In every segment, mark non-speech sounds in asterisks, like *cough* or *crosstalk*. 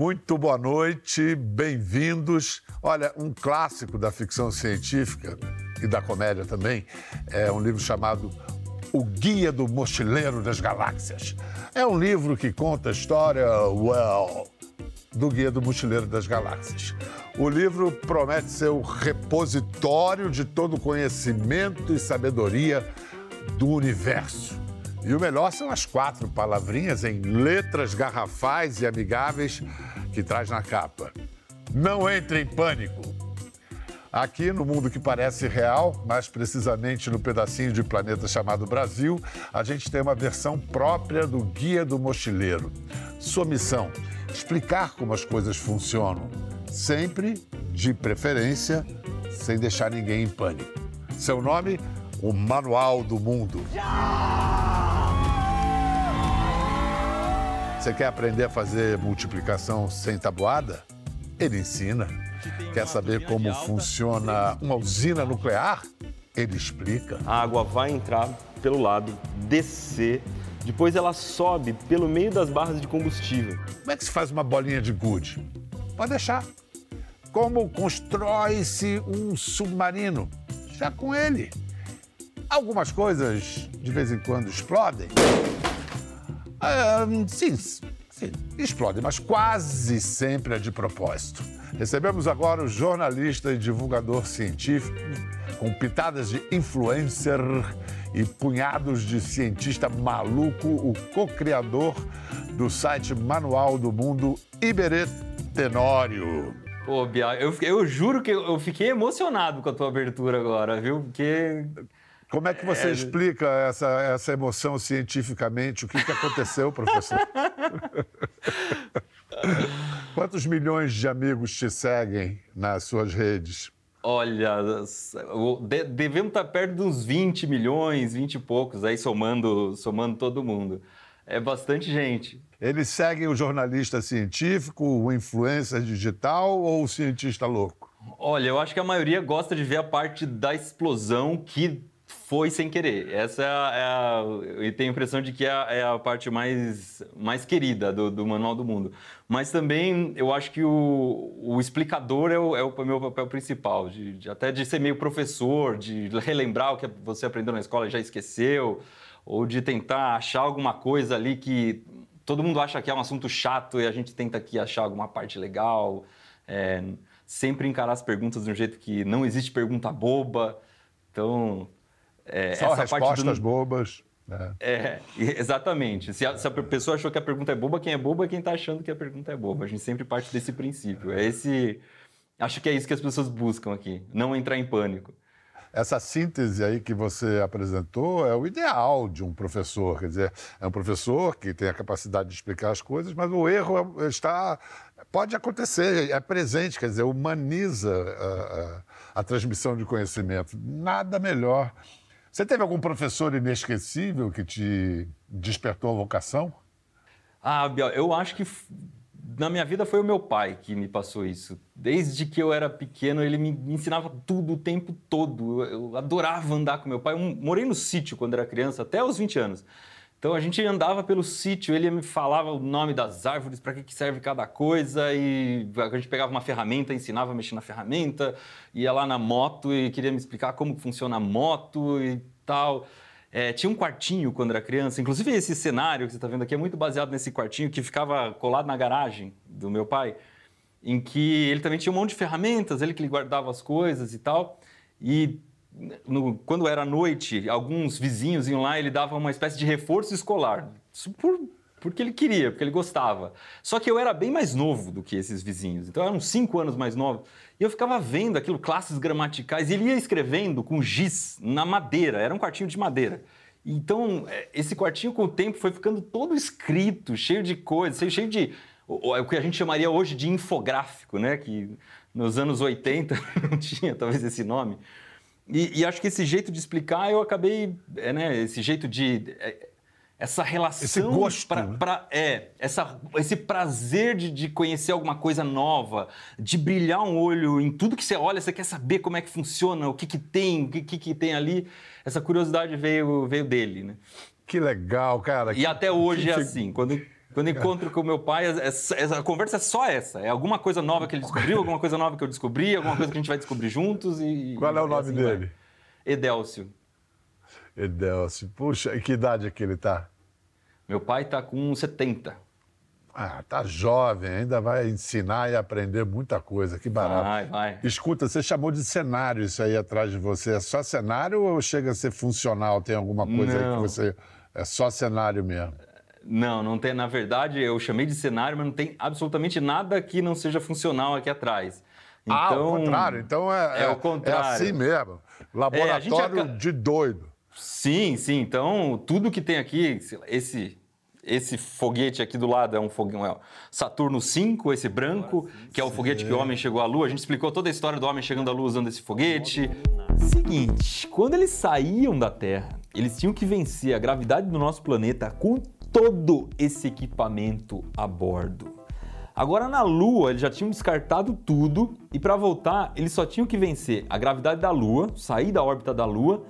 Muito boa noite, bem-vindos. Olha, um clássico da ficção científica e da comédia também é um livro chamado O Guia do Mochileiro das Galáxias. É um livro que conta a história, well, do Guia do Mochileiro das Galáxias. O livro promete ser o repositório de todo o conhecimento e sabedoria do universo. E o melhor são as quatro palavrinhas em letras garrafais e amigáveis que traz na capa. Não entre em pânico. Aqui no mundo que parece real, mais precisamente no pedacinho de planeta chamado Brasil, a gente tem uma versão própria do Guia do Mochileiro. Sua missão: explicar como as coisas funcionam, sempre, de preferência, sem deixar ninguém em pânico. Seu nome? O Manual do Mundo. Você quer aprender a fazer multiplicação sem tabuada? Ele ensina. Quer saber como funciona uma usina nuclear? Ele explica. A água vai entrar pelo lado, descer, depois ela sobe pelo meio das barras de combustível. Como é que se faz uma bolinha de gude? Pode deixar. Como constrói-se um submarino? Já com ele. Algumas coisas de vez em quando explodem. Ah, sim, sim, explodem, mas quase sempre é de propósito. Recebemos agora o jornalista e divulgador científico, com pitadas de influencer e punhados de cientista maluco, o co-criador do site Manual do Mundo, Iberê Tenório. Pô, Bia, eu, eu juro que eu fiquei emocionado com a tua abertura agora, viu? Porque como é que você é... explica essa, essa emoção cientificamente? O que, que aconteceu, *laughs* professor? Quantos milhões de amigos te seguem nas suas redes? Olha, devemos estar perto de uns 20 milhões, 20 e poucos, aí somando, somando todo mundo. É bastante gente. Eles seguem o jornalista científico, o influencer digital ou o cientista louco? Olha, eu acho que a maioria gosta de ver a parte da explosão que foi sem querer. Essa é é a, eu tenho a impressão de que é a, é a parte mais, mais querida do, do, Manual do Mundo. Mas também eu acho que o, o explicador é o, é o, meu papel principal, de, de, até de ser meio professor, de relembrar o que você aprendeu na escola e já esqueceu, ou de tentar achar alguma coisa ali que todo mundo acha que é um assunto chato e a gente tenta aqui achar alguma parte legal. É, sempre encarar as perguntas de um jeito que não existe pergunta boba. Então, é, Só respostas do... bobas. Né? É, *laughs* exatamente. Se a, se a, pessoa achou que a pergunta é boba, quem é boba é quem está achando que a pergunta é boba. A gente sempre parte desse princípio. É esse. Acho que é isso que as pessoas buscam aqui. Não entrar em pânico. Essa síntese aí que você apresentou é o ideal de um professor. Quer dizer, é um professor que tem a capacidade de explicar as coisas, mas o erro está. Pode acontecer, é presente, quer dizer, humaniza a, a, a transmissão de conhecimento. Nada melhor você teve algum professor inesquecível que te despertou a vocação? Ah, Biel, eu acho que na minha vida foi o meu pai que me passou isso. Desde que eu era pequeno, ele me ensinava tudo o tempo todo. Eu adorava andar com meu pai. Eu morei no sítio quando era criança, até os 20 anos. Então a gente andava pelo sítio, ele me falava o nome das árvores, para que, que serve cada coisa, e a gente pegava uma ferramenta, ensinava a mexer na ferramenta, ia lá na moto e queria me explicar como funciona a moto e tal. É, tinha um quartinho quando era criança, inclusive esse cenário que você está vendo aqui é muito baseado nesse quartinho que ficava colado na garagem do meu pai, em que ele também tinha um monte de ferramentas, ele que guardava as coisas e tal. E no, quando era noite, alguns vizinhos iam lá e ele dava uma espécie de reforço escolar. Isso por, porque ele queria, porque ele gostava. Só que eu era bem mais novo do que esses vizinhos, então eram cinco anos mais novos. E eu ficava vendo aquilo, classes gramaticais, e ele ia escrevendo com giz na madeira, era um quartinho de madeira. Então, é, esse quartinho com o tempo foi ficando todo escrito, cheio de coisas, cheio de o que a gente chamaria hoje de infográfico, né? Que nos anos 80 *laughs* não tinha talvez esse nome. E, e, acho que esse jeito de explicar, eu acabei, é, né, esse jeito de é, essa relação, esse gosto, pra, né? pra, é, essa, esse prazer de, de, conhecer alguma coisa nova, de brilhar um olho em tudo que você olha, você quer saber como é que funciona, o que que tem, o que que, que tem ali. Essa curiosidade veio veio dele, né? Que legal, cara. E que, até hoje que, é assim, quando Quando encontro com meu pai, é, é, a conversa é só essa. É alguma coisa nova que ele descobriu, alguma coisa nova que eu descobri, alguma coisa que a gente vai descobrir juntos. E, Qual é o nome assim dele? vai. Edélcio. Edelcio. Puxa, e que idade é que ele tá? Meu pai tá com 70. Ah, tá jovem, ainda vai ensinar e aprender muita coisa. Que barato. Vai, vai. Escuta, você chamou de cenário isso aí atrás de você. É só cenário ou chega a ser funcional? Tem alguma coisa aí que Não. você. É só cenário mesmo. Não, não tem. Na verdade, eu chamei de cenário, mas não tem absolutamente nada que não seja funcional aqui atrás. ah, ao contrário. Então é, é o contrário. é assim mesmo. Laboratório É, gente aca- de doido. Sim, sim. Então, tudo que tem aqui, esse esse foguete aqui do lado é um foguete é Saturno 5, esse branco, que é o foguete que o homem chegou à Lua. A gente explicou toda a história do homem chegando à Lua usando esse foguete. Seguinte, quando eles saíam da Terra, eles tinham que vencer a gravidade do nosso planeta com todo esse equipamento a bordo. Agora na Lua, eles já tinham descartado tudo e para voltar, eles só tinham que vencer a gravidade da Lua, sair da órbita da Lua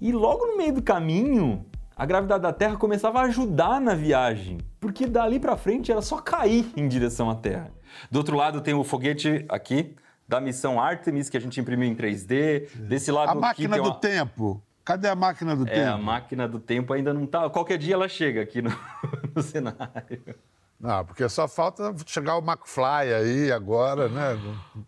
e logo no meio do caminho, a gravidade da Terra começava a ajudar na viagem, porque dali para frente era só cair em direção à Terra. Do outro lado tem o foguete aqui da missão Artemis que a gente imprimiu em 3D. Desse lado A aqui máquina tem do uma- tempo. Cadê a máquina do É, a tempo? máquina do tempo ainda não tá. Qualquer dia ela chega aqui no, *laughs* no cenário. Não, porque só falta chegar o McFly aí agora, né?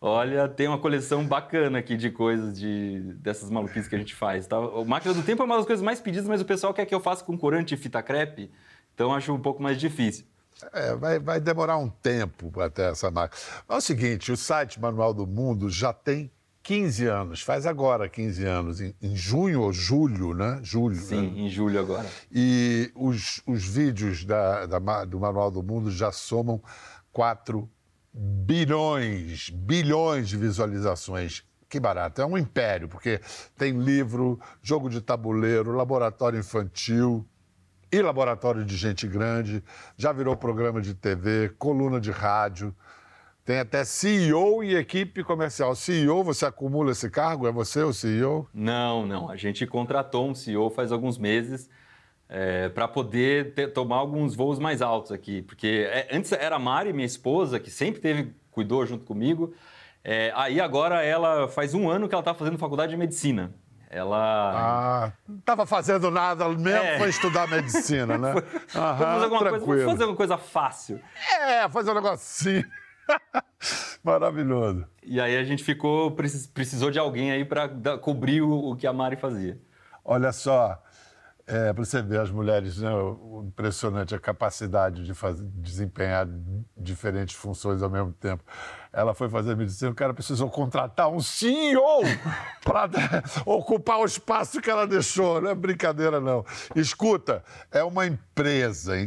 Olha, tem uma coleção bacana aqui de coisas de dessas maluquices que a gente faz. Tá? O Máquina do Tempo é uma das coisas mais pedidas, mas o pessoal quer que eu faça com corante e fita crepe, então acho um pouco mais difícil. É, vai, vai demorar um tempo até essa máquina. É o seguinte, o site Manual do Mundo já tem 15 anos, faz agora 15 anos, em, em junho ou julho, né? Julho. Sim, né? em julho agora. E os, os vídeos da, da do Manual do Mundo já somam 4 bilhões, bilhões de visualizações. Que barato, é um império, porque tem livro, jogo de tabuleiro, laboratório infantil e laboratório de gente grande, já virou programa de TV, coluna de rádio, tem até CEO e equipe comercial. CEO, você acumula esse cargo? É você o CEO? Não, não. A gente contratou um CEO faz alguns meses para poder ter- tomar alguns voos mais altos aqui. Porque é, antes era a Mari, minha esposa, que sempre teve, cuidou junto comigo. É, aí agora ela faz um ano que ela está fazendo faculdade de medicina. Ela. Ah, não estava fazendo nada mesmo, É. foi estudar medicina, né? *laughs* Vamos fazer alguma coisa, vamos tranquilo. fazer alguma coisa fácil. É, fazer um negocinho. *laughs* Maravilhoso. E aí a gente ficou, precis- precisou de alguém aí para cobrir o, o que a Mari fazia. Olha só, é, para você ver as mulheres, né, impressionante a capacidade de fazer, desempenhar diferentes funções ao mesmo tempo. Ela foi fazer medicina, o cara precisou contratar um CEO *laughs* para ocupar o espaço que ela deixou. Não é brincadeira, não. Escuta, é uma empresa e,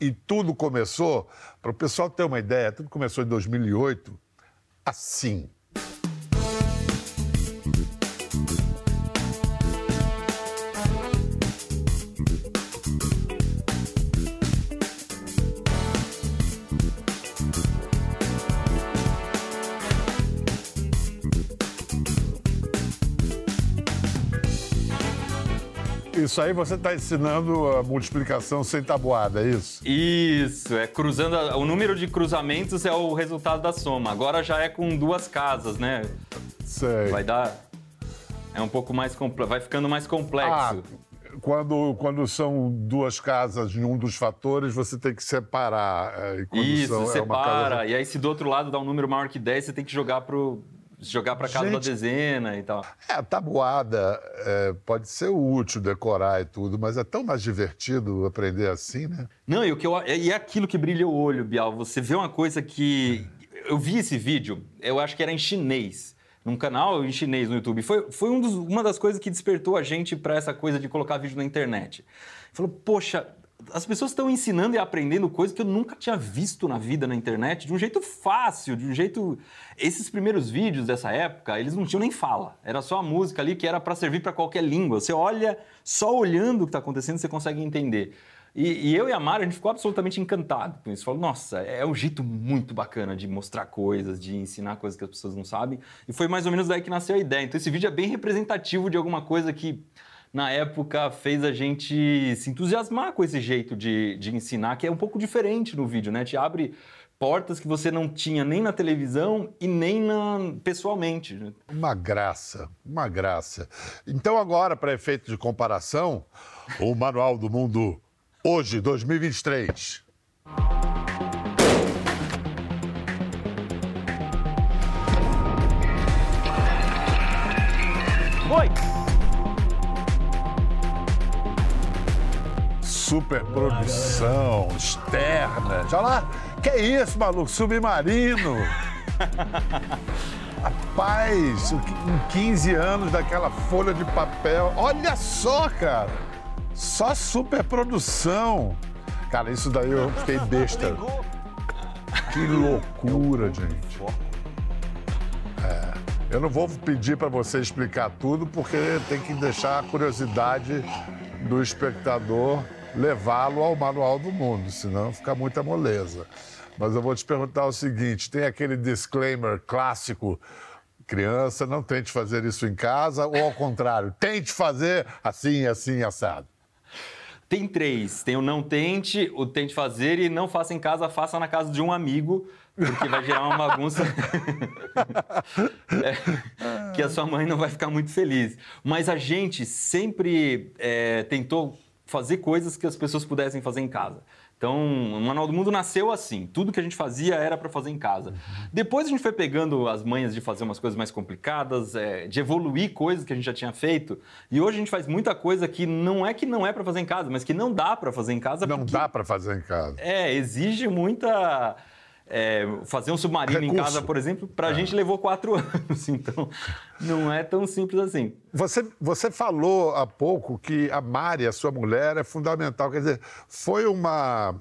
e- e tudo começou, para o pessoal ter uma ideia, tudo começou em 2008, assim. Isso aí você está ensinando a multiplicação sem tabuada, é isso? Isso, é cruzando. a- O número de cruzamentos é o resultado da soma. Agora já é com duas casas, né? Sei. Vai dar. É um pouco mais complexo. Vai ficando mais Ah, complexo. quando, quando são duas casas em um dos fatores, você tem que separar. é, e Isso, são- é separa. casa- E aí, se do outro lado dá um número maior que 10, você tem que jogar pro. Jogar pra casa Gente. dezena e tal. É, a tabuada é, pode ser útil decorar e tudo, mas é tão mais divertido aprender assim, né? Não, e, o que eu, e é aquilo que brilha o olho, Bial. Você vê uma coisa que. Eu vi esse vídeo, eu acho que era em chinês, num canal em chinês no YouTube. Foi, foi um dos- uma das coisas que despertou a gente para essa coisa de colocar vídeo na internet. Falou, poxa, as pessoas estão ensinando e aprendendo coisas que eu nunca tinha visto na vida na internet de um jeito fácil, de um jeito. Esses primeiros vídeos dessa época, eles não tinham nem fala. Era só a música ali que era para servir para qualquer língua. Você olha, só olhando o que está acontecendo, você consegue entender. E, e eu e a Mara, a gente ficou absolutamente encantado com isso. Falou, nossa, é um jeito muito bacana de mostrar coisas, de ensinar coisas que as pessoas não sabem. E foi mais ou menos daí que nasceu a ideia. Então esse vídeo é bem representativo de alguma coisa que na época, fez a gente se entusiasmar com esse jeito de, de ensinar, que é um pouco diferente no vídeo, né? Te abre portas que você não tinha nem na televisão e nem na, pessoalmente. Uma graça, uma graça. Então, agora, para efeito de comparação, o Manual do Mundo hoje, 2023. Superprodução externa. Já lá, que é isso, maluco? Submarino. *laughs* Rapaz, com 15 anos daquela folha de papel. Olha só, cara. Só superprodução. Cara, isso daí eu fiquei besta. Que loucura, gente. É, eu não vou pedir para você explicar tudo, porque tem que deixar a curiosidade do espectador levá-lo ao manual do mundo, senão fica muita moleza. Mas eu vou te perguntar o seguinte: tem aquele disclaimer clássico. Criança, não tente fazer isso em casa, ou ao contrário, tente fazer assim, assim, assado. Tem três. Tem o não tente, o tente fazer e não faça em casa, faça na casa de um amigo, porque vai gerar uma bagunça *laughs* é, que a sua mãe não vai ficar muito feliz. Mas a gente sempre é, tentou fazer coisas que as pessoas pudessem fazer em casa. Então, o Manual do Mundo nasceu assim. Tudo que a gente fazia era para fazer em casa. Uhum. Depois a gente foi pegando as manhas de fazer umas coisas mais complicadas, é, de evoluir coisas que a gente já tinha feito. E hoje a gente faz muita coisa que não é que não é para fazer em casa, mas que não dá para fazer em casa. Não dá para fazer em casa. É, exige muita é, fazer um submarino Recurso. em casa, por exemplo, para a é. gente levou quatro *laughs* anos. Então, não é tão simples assim. Você, você falou há pouco que a Mari, a sua mulher, é fundamental. Quer dizer, foi uma,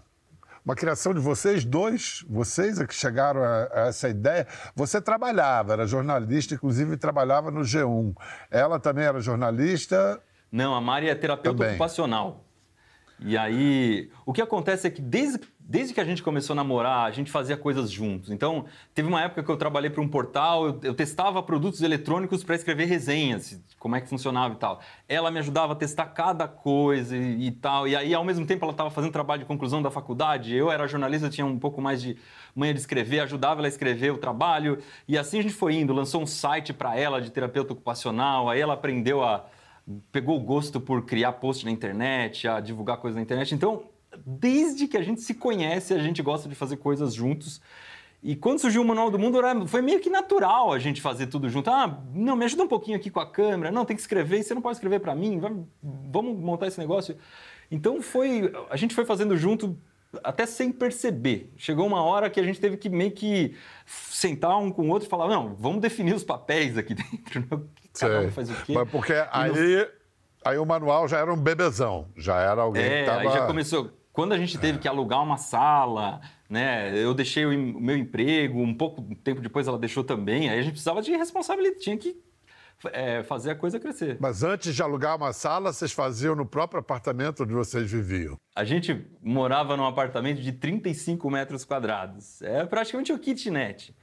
uma criação de vocês dois, vocês é que chegaram a, a, essa ideia. Você trabalhava, era jornalista, inclusive trabalhava no G1. Ela também era jornalista? Não, a Mari é terapeuta também. ocupacional. E aí, o que acontece é que desde, desde que a gente começou a namorar, a gente fazia coisas juntos. Então, teve uma época que eu trabalhei para um portal, eu, eu, testava produtos eletrônicos para escrever resenhas, como é que funcionava e tal. Ela me ajudava a testar cada coisa e, e tal. E aí, ao mesmo tempo, ela estava fazendo trabalho de conclusão da faculdade. Eu era jornalista, tinha um pouco mais de manha de escrever, ajudava ela a escrever o trabalho. E assim a gente foi indo, lançou um site para ela de terapeuta ocupacional, aí ela aprendeu a pegou o gosto por criar post na internet, a divulgar coisas na internet. Então, desde que a gente se conhece, a gente gosta de fazer coisas juntos. E quando surgiu o Manual do Mundo, foi meio que natural a gente fazer tudo junto. Ah, não, me ajuda um pouquinho aqui com a câmera. Não, tem que escrever. Você não pode escrever para mim. Vamos montar esse negócio. Então foi, a gente foi fazendo junto até sem perceber. Chegou uma hora que a gente teve que meio que sentar um com o outro e falar: não, vamos definir os papéis aqui *laughs* dentro. Né? Cada um faz o quê? Mas porque aí, no... aí o manual já era um bebezão, já era alguém é, que tava... aí já começou. Quando a gente teve é. que alugar uma sala, né? Eu deixei o meu emprego, um pouco tempo depois ela deixou também. Aí a gente precisava de responsabilidade, tinha que é, fazer a coisa crescer. Mas antes de alugar uma sala, vocês faziam no próprio apartamento onde vocês viviam? A gente morava num apartamento de 35 metros quadrados. É praticamente o kitnet.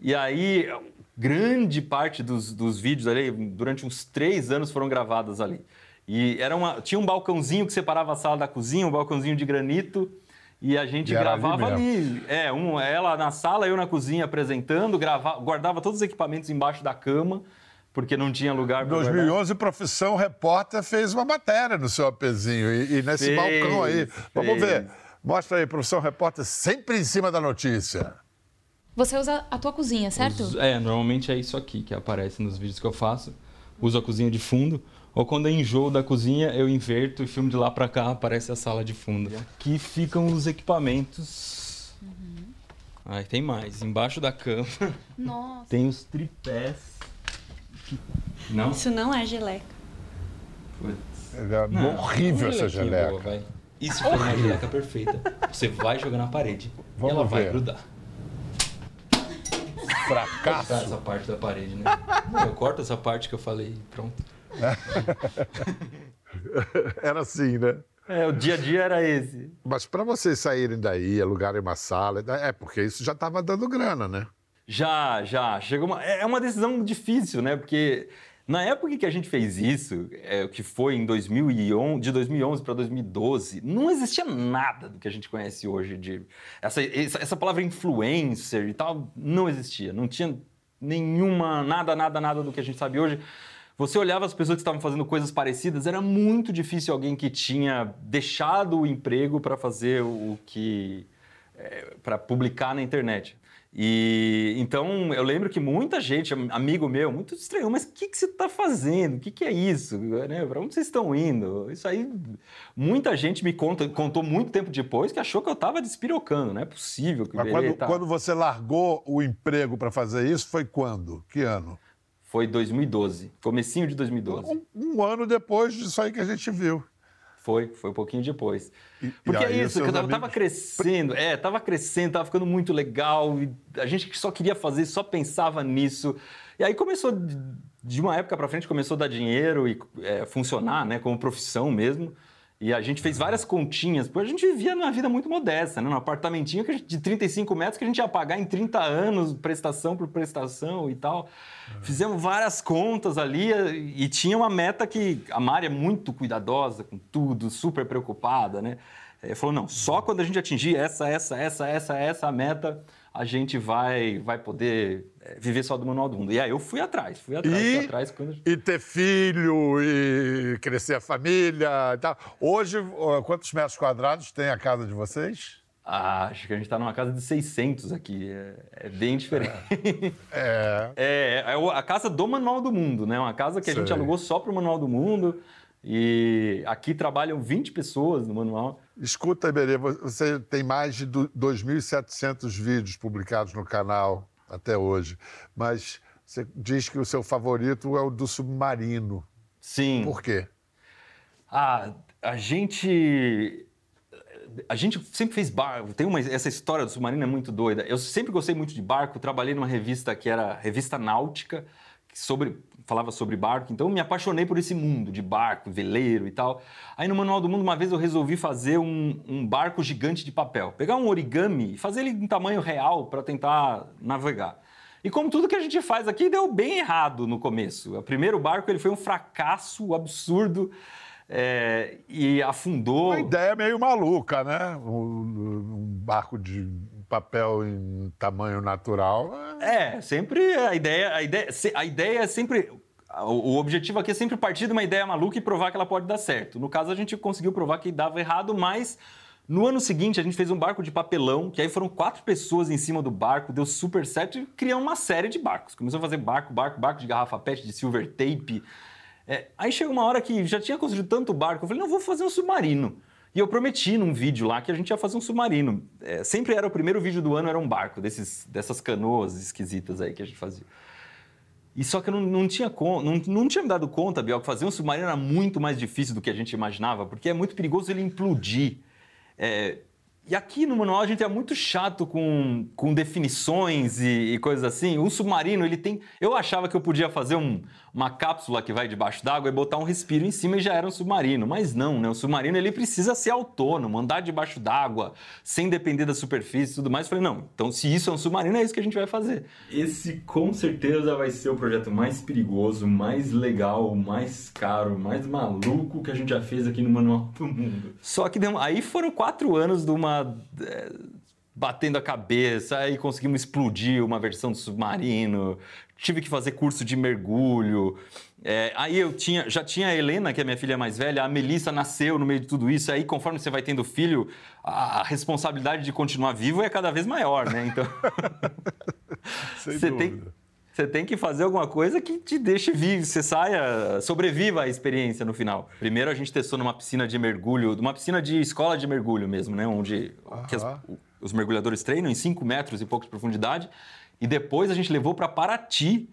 E aí, grande parte dos, dos vídeos ali, durante uns três anos, foram gravadas ali. E era uma, tinha um balcãozinho que separava a sala da cozinha, um balcãozinho de granito. E a gente e gravava ali, ali, É, um, ela na sala, eu na cozinha apresentando, gravava, guardava todos os equipamentos embaixo da cama, porque não tinha lugar para Em 2011, Profissão Repórter fez uma matéria no seu apezinho. E, e nesse fez, balcão aí. Vamos fez. ver. Mostra aí, Profissão Repórter, sempre em cima da notícia. Você usa a tua cozinha, certo? Uso, é, normalmente é isso aqui que aparece nos vídeos que eu faço. Uso a cozinha de fundo. Ou quando eu enjoo da cozinha, eu inverto e filmo de lá para cá, aparece a sala de fundo. E aqui ficam os equipamentos. Uhum. Aí tem mais. Embaixo da cama. *laughs* Nossa. Tem os tripés. Não? Isso não é geleca. Putz. É não, horrível essa geleca. Boa, Isso foi uma geleca perfeita. Você vai jogar na parede Vamos e ela ver. vai grudar fracasso. essa parte da parede, né? Eu corto essa parte que eu falei, pronto. *laughs* Era assim, né? É, o dia a dia era esse. Mas para vocês saírem daí, alugarem uma sala, é porque isso já estava dando grana, né? Já, já. Chegou uma... É uma decisão difícil, né? Porque Na época que a gente fez isso, é, que foi em 2011, de 2011 para 2012, não existia nada do que a gente conhece hoje de essa, essa palavra influencer e tal não existia, não tinha nenhuma nada nada nada do que a gente sabe hoje. Você olhava as pessoas que estavam fazendo coisas parecidas, era muito difícil alguém que tinha deixado o emprego para fazer o que. É, para publicar na internet. E então eu lembro que muita gente, amigo meu, muito estranho, mas o que, que você está fazendo? O que, que é isso? Né? Para onde vocês estão indo? Isso aí, muita gente me conta, contou muito tempo depois que achou que eu estava despirocando, não é possível. Que mas quando, quando você largou o emprego para fazer isso, foi quando? Que ano? Foi 2012, comecinho de 2012. Um, um, ano depois disso aí que a gente viu. Foi, foi um pouquinho depois. E, Porque e é isso, que eu amigos... tava crescendo, é, tava crescendo, tava ficando muito legal, e a gente só queria fazer, só pensava nisso. E aí começou, de uma época para frente, começou a dar dinheiro e é, funcionar, né, como profissão mesmo. E a gente fez várias continhas, porque a gente vivia numa vida muito modesta, né? Num apartamentinho gente, de 35 metros que a gente ia pagar em 30 anos, prestação por prestação e tal. Fizemos várias contas ali e tinha uma meta que a Mari é muito cuidadosa com tudo, super preocupada, né? Ele falou, não, só quando a gente atingir essa, essa, essa, essa, essa meta, a gente vai, vai poder é, viver só do Manual do Mundo. E aí eu fui atrás, fui atrás, e, fui atrás. Quando... E ter filho, e crescer a família e tal. Hoje, quantos metros quadrados tem a casa de vocês? Ah, acho que a gente está numa casa de 600 aqui. É, é bem diferente. É. *laughs* é. É. é. a casa do Manual do Mundo, né? Uma casa que a Sei. gente alugou só para o Manual do Mundo. E aqui trabalham 20 pessoas no manual. Escuta, Iberê, você tem mais de 2.700 vídeos publicados no canal até hoje, mas você diz que o seu favorito é o do submarino. Sim. Por quê? Ah, a gente a gente sempre fez barco. Tem uma essa história do submarino é muito doida. Eu sempre gostei muito de barco. Trabalhei numa revista que era revista náutica sobre falava sobre barco, então me apaixonei por esse mundo de barco, veleiro e tal. Aí no Manual do Mundo, uma vez eu resolvi fazer um, um barco gigante de papel. Pegar um origami e fazer ele em tamanho real para tentar navegar. E como tudo que a gente faz aqui, deu bem errado no começo. O primeiro barco ele foi um fracasso absurdo. É, e afundou. Uma ideia meio maluca, né? Um, um barco de papel em tamanho natural. É, sempre a ideia, a ideia, a ideia é sempre. O objetivo aqui é sempre partir de uma ideia maluca e provar que ela pode dar certo. No caso, a gente conseguiu provar que dava errado, mas no ano seguinte a gente fez um barco de papelão, que aí foram quatro pessoas em cima do barco, deu super certo e criamos uma série de barcos. Começou a fazer barco, barco, barco de garrafa PET, de silver tape. É, aí chegou uma hora que já tinha construído tanto barco, eu falei, não, vou fazer um submarino. E eu prometi num vídeo lá que a gente ia fazer um submarino. É, sempre era o primeiro vídeo do ano, era um barco, desses, dessas canoas esquisitas aí que a gente fazia. E só que eu não, não tinha não, não tinha me dado conta, Biel, que fazer um submarino era muito mais difícil do que a gente imaginava, porque é muito perigoso ele implodir. É, e aqui no manual a gente é muito chato com, com definições e, e coisas assim. Um submarino, ele tem. Eu achava que eu podia fazer um, uma cápsula que vai debaixo d'água e botar um respiro em cima e já era um submarino. Mas não, né? O submarino ele precisa ser autônomo, andar debaixo d'água, sem depender da superfície e tudo mais. Eu falei, não, então se isso é um submarino, é isso que a gente vai fazer. Esse com certeza vai ser o projeto mais perigoso, mais legal, mais caro, mais maluco que a gente já fez aqui no Manual do Mundo. Só que aí foram quatro anos de uma é, batendo a cabeça, aí conseguimos explodir uma versão do submarino, tive que fazer curso de mergulho. É, aí eu tinha, já tinha a Helena, que é minha filha mais velha, a Melissa nasceu no meio de tudo isso. Aí, conforme você vai tendo filho, a responsabilidade de continuar vivo é cada vez maior, né? Então. *laughs* *laughs* você tem, você tem que fazer alguma coisa que te deixe vivo, você saia, sobreviva à experiência no final. Primeiro a gente testou numa piscina de mergulho, numa piscina de escola de mergulho mesmo, né? Onde as, os mergulhadores treinam em 5 metros e pouco de profundidade. E depois a gente levou para Paraty,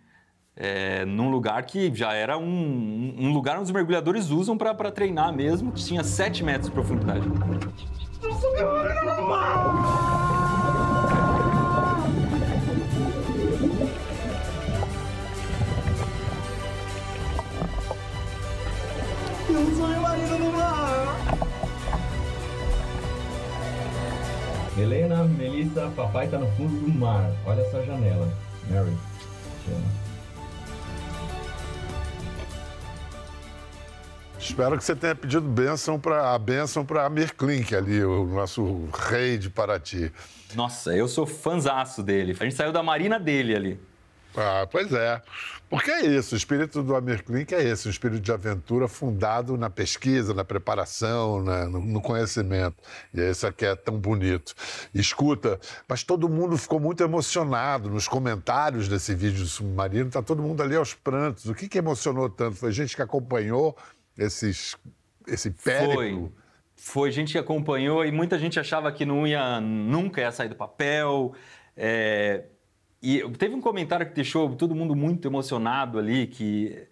é, num lugar que já era um, um lugar onde os mergulhadores usam para treinar mesmo, que tinha 7 metros de profundidade. Um sonho marido no mar. Helena, Melissa, papai tá no fundo do mar. Olha essa janela. Mary, chama. Espero que você tenha pedido bênção pra, a bênção para Amir Klink ali, o nosso rei de Paraty. Nossa, eu sou fanzaço dele. A gente saiu da marina dele ali. Ah, pois é. Porque é isso, o espírito do Amir Klink é esse, um espírito de aventura fundado na pesquisa, na preparação, na- no, no conhecimento. E é isso que é tão bonito. Escuta, mas todo mundo ficou muito emocionado nos comentários desse vídeo do submarino, tá todo mundo ali aos prantos. O que, que emocionou tanto? Foi gente que acompanhou esses, esse périplo? Foi. Foi gente que acompanhou e muita gente achava que não ia, nunca ia sair do papel. É, e teve um comentário que deixou todo mundo muito emocionado ali, que,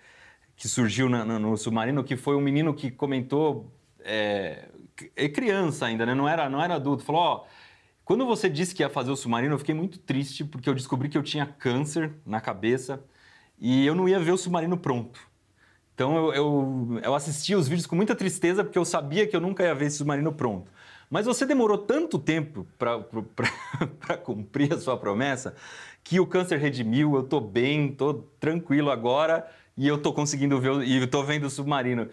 que surgiu na- na- no submarino, que foi um menino que comentou, é, é criança ainda, né? não, era, não era adulto, falou, ó, quando você disse que ia fazer o submarino, eu fiquei muito triste, porque eu descobri que eu tinha câncer na cabeça e eu não ia ver o submarino pronto. Então eu, eu, eu assistia os vídeos com muita tristeza porque eu sabia que eu nunca ia ver esse submarino pronto. Mas você demorou tanto tempo para *laughs* cumprir a sua promessa que o câncer redimiu, eu tô bem, tô tranquilo agora e eu tô conseguindo ver e eu tô vendo o submarino.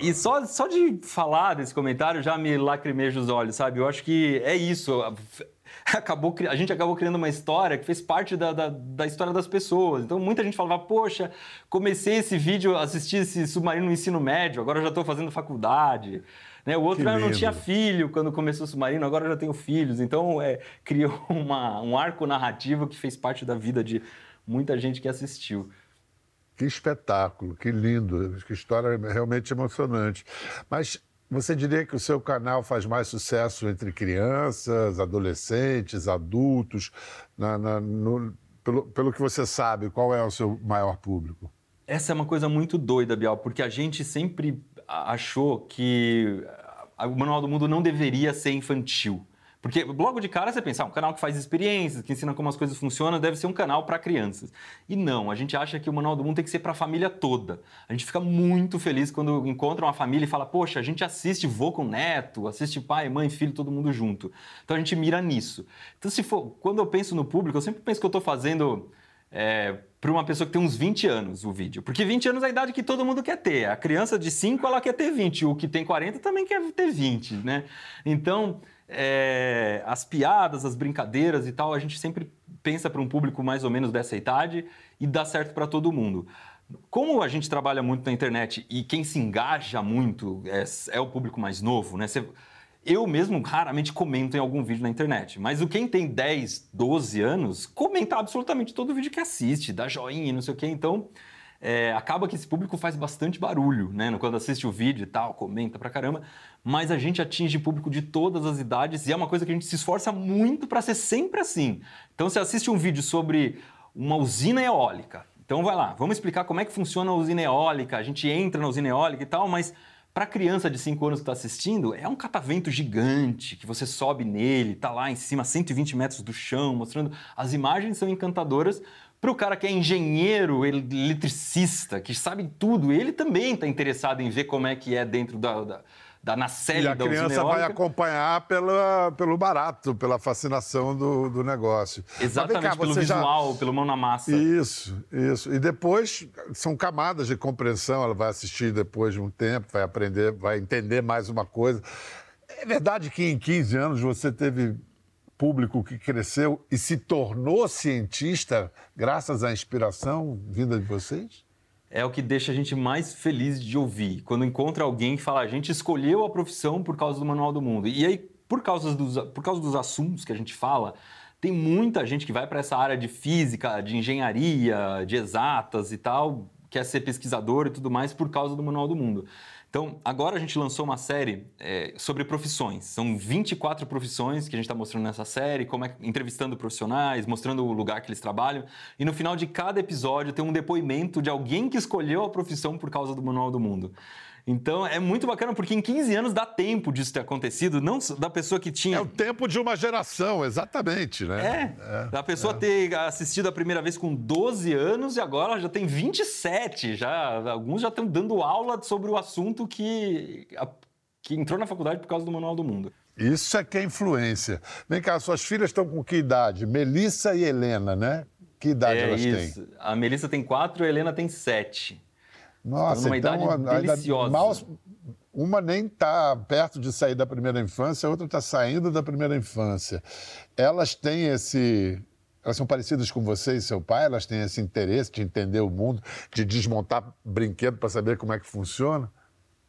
E só, só de falar desse comentário já me lacrimeja os olhos, sabe? Eu acho que é isso. *laughs* Acabou, a gente acabou criando uma história que fez parte da, da, da história das pessoas. Então muita gente falava, poxa, comecei esse vídeo, assisti esse submarino no ensino médio, agora já estou fazendo faculdade. Né? O outro Que "Ah, não tinha filho quando começou o submarino, agora eu já tenho filhos. Então é, *laughs* criou uma, um arco narrativo que fez parte da vida de muita gente que assistiu. Que espetáculo, que lindo, que história realmente emocionante. Mas você diria que o seu canal faz mais sucesso entre crianças, adolescentes, adultos? Na- na- no- pelo, pelo que você sabe, qual é o seu maior público? Essa é uma coisa muito doida, Bial, porque a gente sempre achou que o Manual do Mundo não deveria ser infantil. Porque logo de cara você pensa, ah, um canal que faz experiências, que ensina como as coisas funcionam, deve ser um canal para crianças. E não, a gente acha que o Manual do Mundo tem que ser para a família toda. A gente fica muito feliz quando encontra uma família e fala, poxa, a gente assiste vô com neto, assiste pai, mãe, filho, todo mundo junto. Então a gente mira nisso. Então se for, quando eu penso no público, eu sempre penso que eu estou fazendo é, para uma pessoa que tem uns 20 anos o vídeo. Porque 20 anos é a idade que todo mundo quer ter. A criança de 5, ela quer ter 20. O que tem 40 também quer ter 20, né? Então, é, as piadas, as brincadeiras e tal, a gente sempre pensa para um público mais ou menos dessa idade e dá certo para todo mundo. Como a gente trabalha muito na internet e quem se engaja muito é, é o público mais novo, né? Você- eu mesmo raramente comento em algum vídeo na internet, mas o quem tem 10, 12 anos comenta absolutamente todo vídeo que assiste, dá joinha, não sei o quê. Então, é, acaba que esse público faz bastante barulho, né? Quando assiste o vídeo e tal, comenta pra caramba. Mas a gente atinge público de todas as idades e é uma coisa que a gente se esforça muito para ser sempre assim. Então, você assiste um vídeo sobre uma usina eólica. Então, vai lá, vamos explicar como é que funciona a usina eólica. A gente entra na usina eólica e tal, mas para a criança de 5 anos que está assistindo, é um catavento gigante que você sobe nele, tá lá em cima, 120 metros do chão, mostrando. As imagens são encantadoras. Para o cara que é engenheiro, ele- eletricista, que sabe tudo, ele também está interessado em ver como é que é dentro da, da, da nacelle E a criança vai acompanhar pela, pelo barato, pela fascinação do, do negócio. Exatamente, cá, pelo você já- visual, pelo mão na massa. Isso, isso. E depois são camadas de compreensão, ela vai assistir depois de um tempo, vai aprender, vai entender mais uma coisa. É verdade que em 15 anos você teve público que cresceu e se tornou cientista graças à inspiração vinda de vocês? É o que deixa a gente mais feliz de ouvir. Quando encontra alguém que fala, a gente escolheu a profissão por causa do Manual do Mundo. E aí, por causa dos, por causa dos assuntos que a gente fala, tem muita gente que vai para essa área de física, de engenharia, de exatas e tal, quer ser pesquisador e tudo mais por causa do Manual do Mundo. Então, agora a gente lançou uma série é, sobre profissões. São 24 profissões que a gente está mostrando nessa série, como é, entrevistando profissionais, mostrando o lugar que eles trabalham. E no final de cada episódio tem um depoimento de alguém que escolheu a profissão por causa do Manual do Mundo. Então é muito bacana porque em 15 anos dá tempo disso ter acontecido, não da pessoa que tinha É o tempo de uma geração, exatamente, né? é, da pessoa ter assistido a primeira vez com 12 anos e agora ela já tem 27. Já, alguns já estão dando aula sobre o assunto que, que entrou na faculdade por causa do Manual do Mundo. Isso é que é influência. Vem cá, suas filhas estão com que idade? Melissa e Helena, né? Que idade é elas isso. têm? A Melissa tem 4 a Helena tem 7. Nossa, numa então idade deliciosa. mal- uma nem está perto de sair da primeira infância, a outra está saindo da primeira infância. Elas têm esse. Elas são parecidas com você e seu pai? Elas têm esse interesse de entender o mundo, de desmontar brinquedo para saber como é que funciona?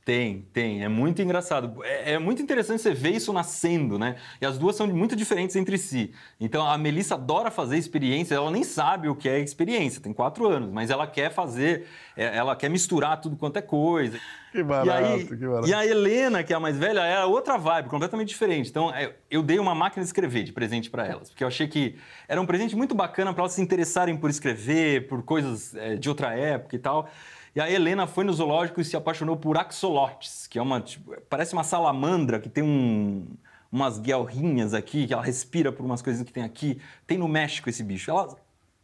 Tem, tem. É muito engraçado. É, é muito interessante você ver isso nascendo, né? E as duas são muito diferentes entre si. Então a Melissa adora fazer experiência, ela nem sabe o que é experiência, tem quatro anos, mas ela quer fazer, é, ela quer misturar tudo quanto é coisa. Que E, barato, aí, que barato. e a Helena, que é a mais velha, é outra vibe, completamente diferente. Então, é, eu dei uma máquina de escrever de presente para elas, porque eu achei que era um presente muito bacana para elas se interessarem por escrever, por coisas é, de outra época e tal. E a Helena foi no zoológico e se apaixonou por axolotes, que é uma, tipo, parece uma salamandra que tem um, umas guelrinhas aqui, que ela respira por umas coisinhas que tem aqui. Tem no México esse bicho. Ela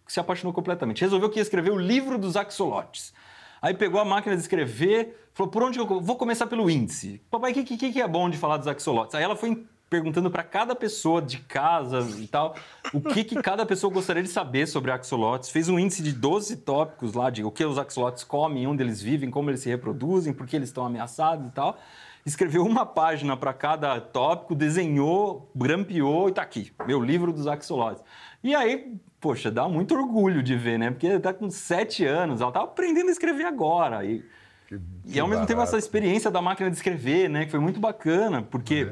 se apaixonou completamente. Resolveu que ia escrever o livro dos axolotes. Aí pegou a máquina de escrever, falou: por onde eu vou começar pelo índice? Papai, o que, que, que é bom de falar dos axolotes? Aí ela foi perguntando para cada pessoa de casa e tal o que, que cada pessoa gostaria de saber sobre axolotes. Fez um índice de 12 tópicos lá de o que os axolotes comem, onde eles vivem, como eles se reproduzem, por que eles estão ameaçados e tal. Escreveu uma página para cada tópico, desenhou, grampeou e tá aqui, meu livro dos axolotes. E aí, poxa, dá muito orgulho de ver, né? Porque tá com sete anos, ela tá aprendendo a escrever agora. E, e ao mesmo tempo essa barato. experiência da máquina de escrever, né? Que foi muito bacana, porque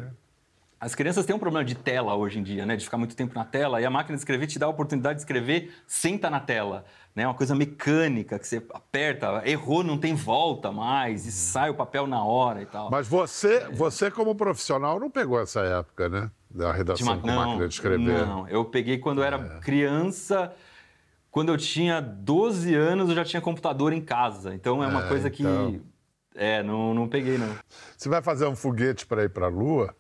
as crianças têm um problema de tela hoje em dia, né? De ficar muito tempo na tela. E a máquina de escrever te dá a oportunidade de escrever sem estar na tela. Né? Uma coisa mecânica, que você aperta, errou, não tem volta mais, e sai o papel na hora e tal. Mas você, você como profissional, não pegou essa época, né? Da redação ma- com máquina de escrever. Não, eu peguei quando eu era criança. Quando eu tinha 12 anos, eu já tinha computador em casa. Então é uma É, coisa que. então. É, não, não peguei, não. Você vai fazer um foguete para ir para a Lua?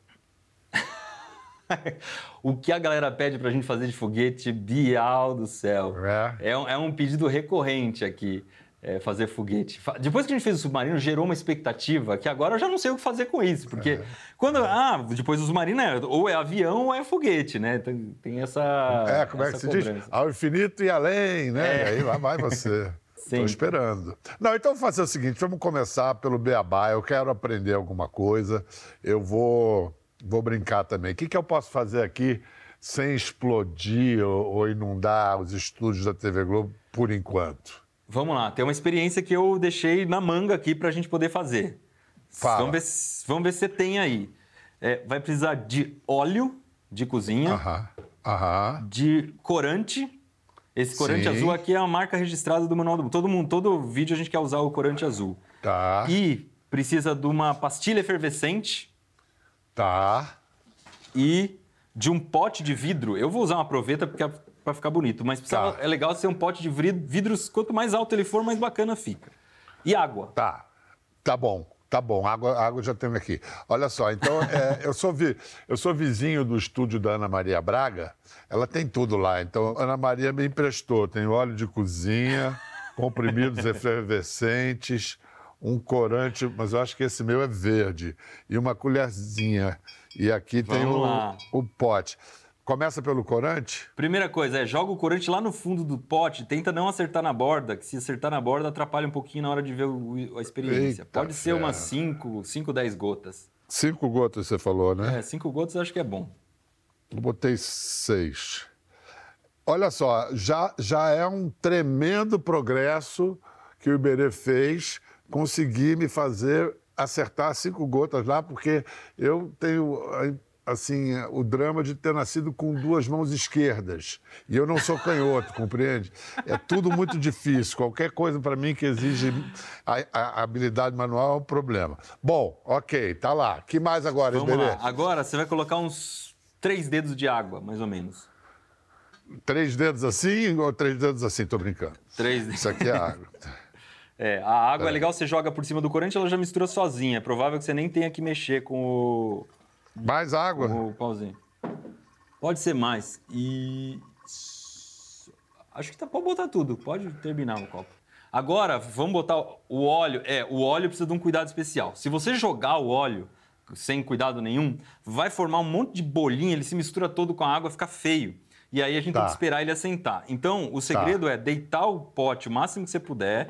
*laughs* o que a galera pede pra gente fazer de foguete, Bial do céu. É. É um, é um pedido recorrente aqui, é, fazer foguete. Depois que a gente fez o submarino, gerou uma expectativa que agora eu já não sei o que fazer com isso. Porque É. quando. Ah, depois do submarino é ou é avião ou é foguete, né? Tem, tem essa. É, como é que essa se diz? cobrança. Ao infinito e além, né? É. E aí lá vai você. *laughs* Estou esperando. Não, então vamos fazer o seguinte: vamos começar pelo beabá. Eu quero aprender alguma coisa. Eu vou, vou brincar também. O que, que eu posso fazer aqui sem explodir ou, inundar os estúdios da TV Globo por enquanto? Vamos lá, tem uma experiência que eu deixei na manga aqui pra gente poder fazer. Fala. Vamos ver, se- vamos ver se você tem aí. É, vai precisar de óleo de cozinha. Aham. Aham. de corante. Esse corante Sim. azul aqui é a marca registrada do Manual do Mundo. Todo mundo, todo vídeo a gente quer usar o corante azul. Tá. E precisa de uma pastilha efervescente Tá. e de um pote de vidro. Eu vou usar uma proveta porque é para ficar bonito, mas Tá. é legal ser um pote de vidros. Quanto mais alto ele for, mais bacana fica. E água. Tá. Tá bom. Tá bom, água, água já temos aqui. Olha só, então, *laughs* é, eu, sou vi, eu sou vizinho do estúdio da Ana Maria Braga, ela tem tudo lá. Então, Ana Maria me emprestou: tem óleo de cozinha, comprimidos *laughs* efervescentes, um corante, mas eu acho que esse meu é verde, e uma colherzinha. E aqui tem Vamos o, lá. o pote. Começa pelo corante? Primeira coisa é joga o corante lá no fundo do pote, tenta não acertar na borda, que se acertar na borda atrapalha um pouquinho na hora de ver o- a experiência. Eita Pode ser umas ferro. 5, 5, 10 gotas. Cinco gotas, você falou, né? É, 5 gotas eu acho que é bom. Eu botei seis. Olha só, já, já é um tremendo progresso que o Iberê fez conseguir me fazer acertar cinco gotas lá, porque eu tenho assim o drama de ter nascido com duas mãos esquerdas e eu não sou canhoto, compreende? É tudo muito difícil. Qualquer coisa para mim que exige a, a- a habilidade manual é um problema. Bom, ok, tá lá. Que mais agora, Vamos Iberê? lá. Agora você vai colocar uns três dedos de água, mais ou menos. Três dedos assim ou três dedos assim? Tô brincando. Três dedos. Isso aqui é água. É, a água é. legal, você joga por cima do corante, ela já mistura sozinha. É provável que você nem tenha que mexer com o, Mais água? com o pauzinho. Pode ser mais. E. Acho que tá, pode botar tudo, pode terminar o copo. Agora, vamos botar o óleo. É, o óleo precisa de um cuidado especial. Se você jogar o óleo sem cuidado nenhum, vai formar um monte de bolinha, ele se mistura todo com a água, fica feio. E aí a gente Tá. tem que esperar ele assentar. Então, o segredo é deitar o pote o máximo que você puder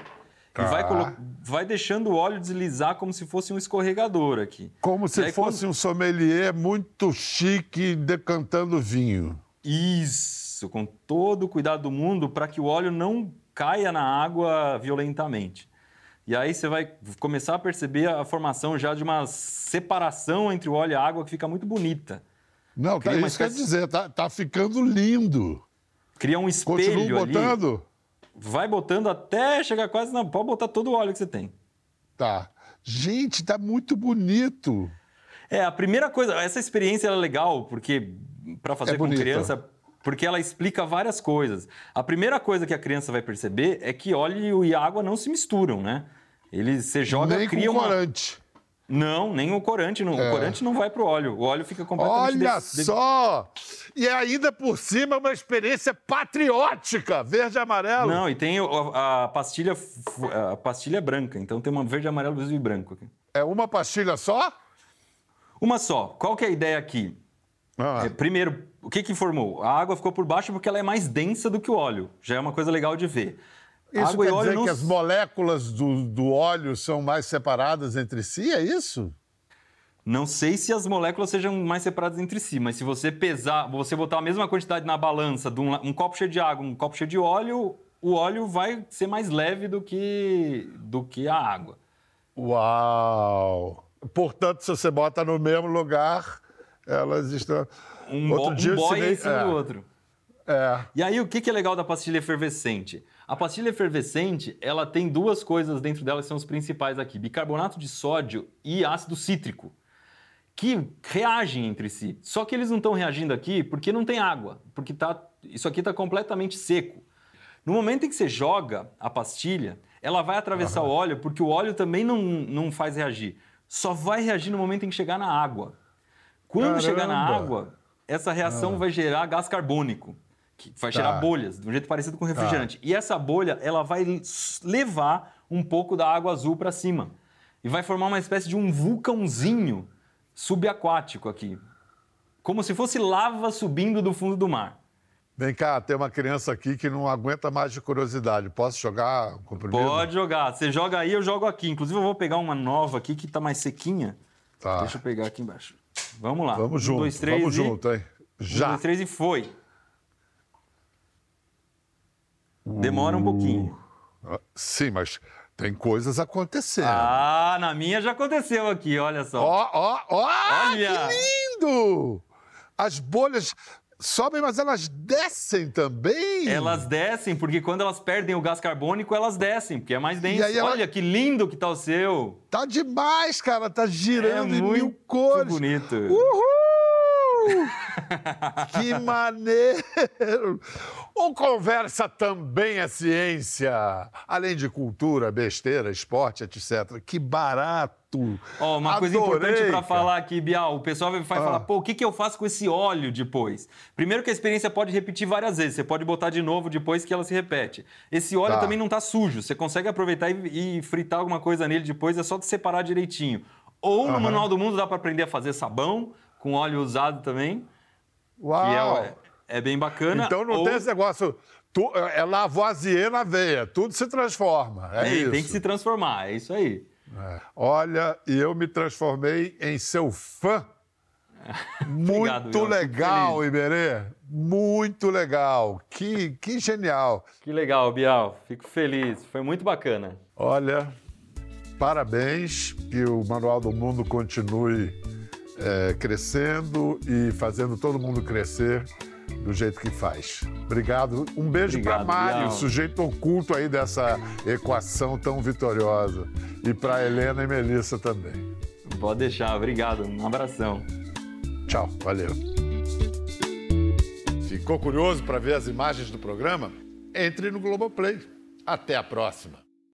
e vai, Tá. colo- vai deixando o óleo deslizar como se fosse um escorregador aqui. Como se aí, fosse um sommelier muito chique decantando vinho. Isso, com todo o cuidado do mundo para que o óleo não caia na água violentamente. E aí você vai começar a perceber a formação já de uma separação entre o óleo e a água que fica muito bonita. Não, tá, isso quer espécie- dizer, tá, tá ficando lindo. Cria um espelho Continua ali. botando? Vai botando até chegar quase na. Pode botar todo o óleo que você tem. Tá. Gente, tá muito bonito. É, a primeira coisa, essa experiência é legal, porque para fazer É com criança, porque ela explica várias coisas. A primeira coisa que a criança vai perceber é que óleo e água não se misturam, né? Ele você joga, Nem cria com uma corante. Não, nem o corante, não. É. O corante não vai pro óleo. O óleo fica completamente Olha de- só! E ainda por cima uma experiência patriótica, verde e amarelo. Não, e tem o- a, a pastilha a pastilha é branca, então tem uma verde, amarelo, azul e branco aqui. É uma pastilha só? Uma só. Qual que é a ideia aqui? Ah, É, primeiro, o que que formou? A água ficou por baixo porque ela é mais densa do que o óleo. Já é uma coisa legal de ver. Isso água quer e óleo dizer não que as moléculas do, do óleo são mais separadas entre si, é isso? Não sei se as moléculas sejam mais separadas entre si, mas se você pesar, você botar a mesma quantidade na balança de um, um copo cheio de água, um copo cheio de óleo, o óleo vai ser mais leve do que, do que a água. Uau! Portanto, se você bota no mesmo lugar, elas estão. Um, bo- um ensinei- em cima é, do outro. É. E aí, o que que é legal da pastilha efervescente? A pastilha efervescente, ela tem duas coisas dentro dela que são os principais aqui: bicarbonato de sódio e ácido cítrico, que reagem entre si. Só que eles não estão reagindo aqui porque não tem água, porque tá, isso aqui está completamente seco. No momento em que você joga a pastilha, ela vai atravessar o óleo, porque o óleo também não, não faz reagir. Só vai reagir no momento em que chegar na água. Quando chegar na Caramba! água, essa reação vai gerar gás carbônico, que vai gerar Tá. bolhas, de um jeito parecido com refrigerante. E essa bolha, ela vai levar um pouco da água azul para cima. E vai formar uma espécie de um vulcãozinho subaquático aqui. Como se fosse lava subindo do fundo do mar. Vem cá, tem uma criança aqui que não aguenta mais de curiosidade. Posso jogar um comprimido? Pode jogar. Você joga aí, eu jogo aqui. Inclusive, eu vou pegar uma nova aqui que tá mais sequinha. Tá. Deixa eu pegar aqui embaixo. Vamos lá. Vamos um, junto, dois, três vamos e... junto, hein? Um, Já. dois, três e foi. Demora um pouquinho. Sim, mas tem coisas acontecendo. Ah, na minha já aconteceu aqui, olha só. Ó, ó, ó! Que lindo! As bolhas sobem, mas elas descem também. Elas descem, porque quando elas perdem o gás carbônico, elas descem, porque é mais denso. ela- Olha que lindo que tá o seu. Tá demais, cara. Tá É girando em muito mil cores. bonito. Uhul! *laughs* que maneiro! O Conversa também é ciência. Além de cultura, besteira, esporte, etc. Que barato! Ó, uma coisa Adorei, importante para falar aqui, Bial. O pessoal vai Ah. falar, pô, o que, que eu faço com esse óleo depois? Primeiro que a experiência pode repetir várias vezes. Você pode botar de novo depois que ela se repete. Esse óleo Tá. também não tá sujo. Você consegue aproveitar e, e fritar alguma coisa nele depois. É só separar direitinho. Ou no Aham. Manual do Mundo dá para aprender a fazer sabão com óleo usado também, Uau! que é, é bem bacana. Então não Ou- tem esse negócio. Tu, é Lavoisier na veia, tudo se transforma. É É, isso. tem que se transformar, é isso aí. É. Olha, e eu me transformei em seu fã. *laughs* Muito Obrigado, legal. Iberê. Muito legal. Que, que genial. Que legal, Bial. Fico feliz. Foi muito bacana. Olha, parabéns. Que o Manual do Mundo continue é, crescendo e fazendo todo mundo crescer do jeito que faz. Obrigado. Um beijo para Mário, Bial. sujeito oculto aí dessa equação tão vitoriosa. E para Helena e Melissa também. Pode deixar. Obrigado. Um abração. Tchau, valeu. Ficou curioso para ver as imagens do programa? Entre no Globoplay. Até a próxima.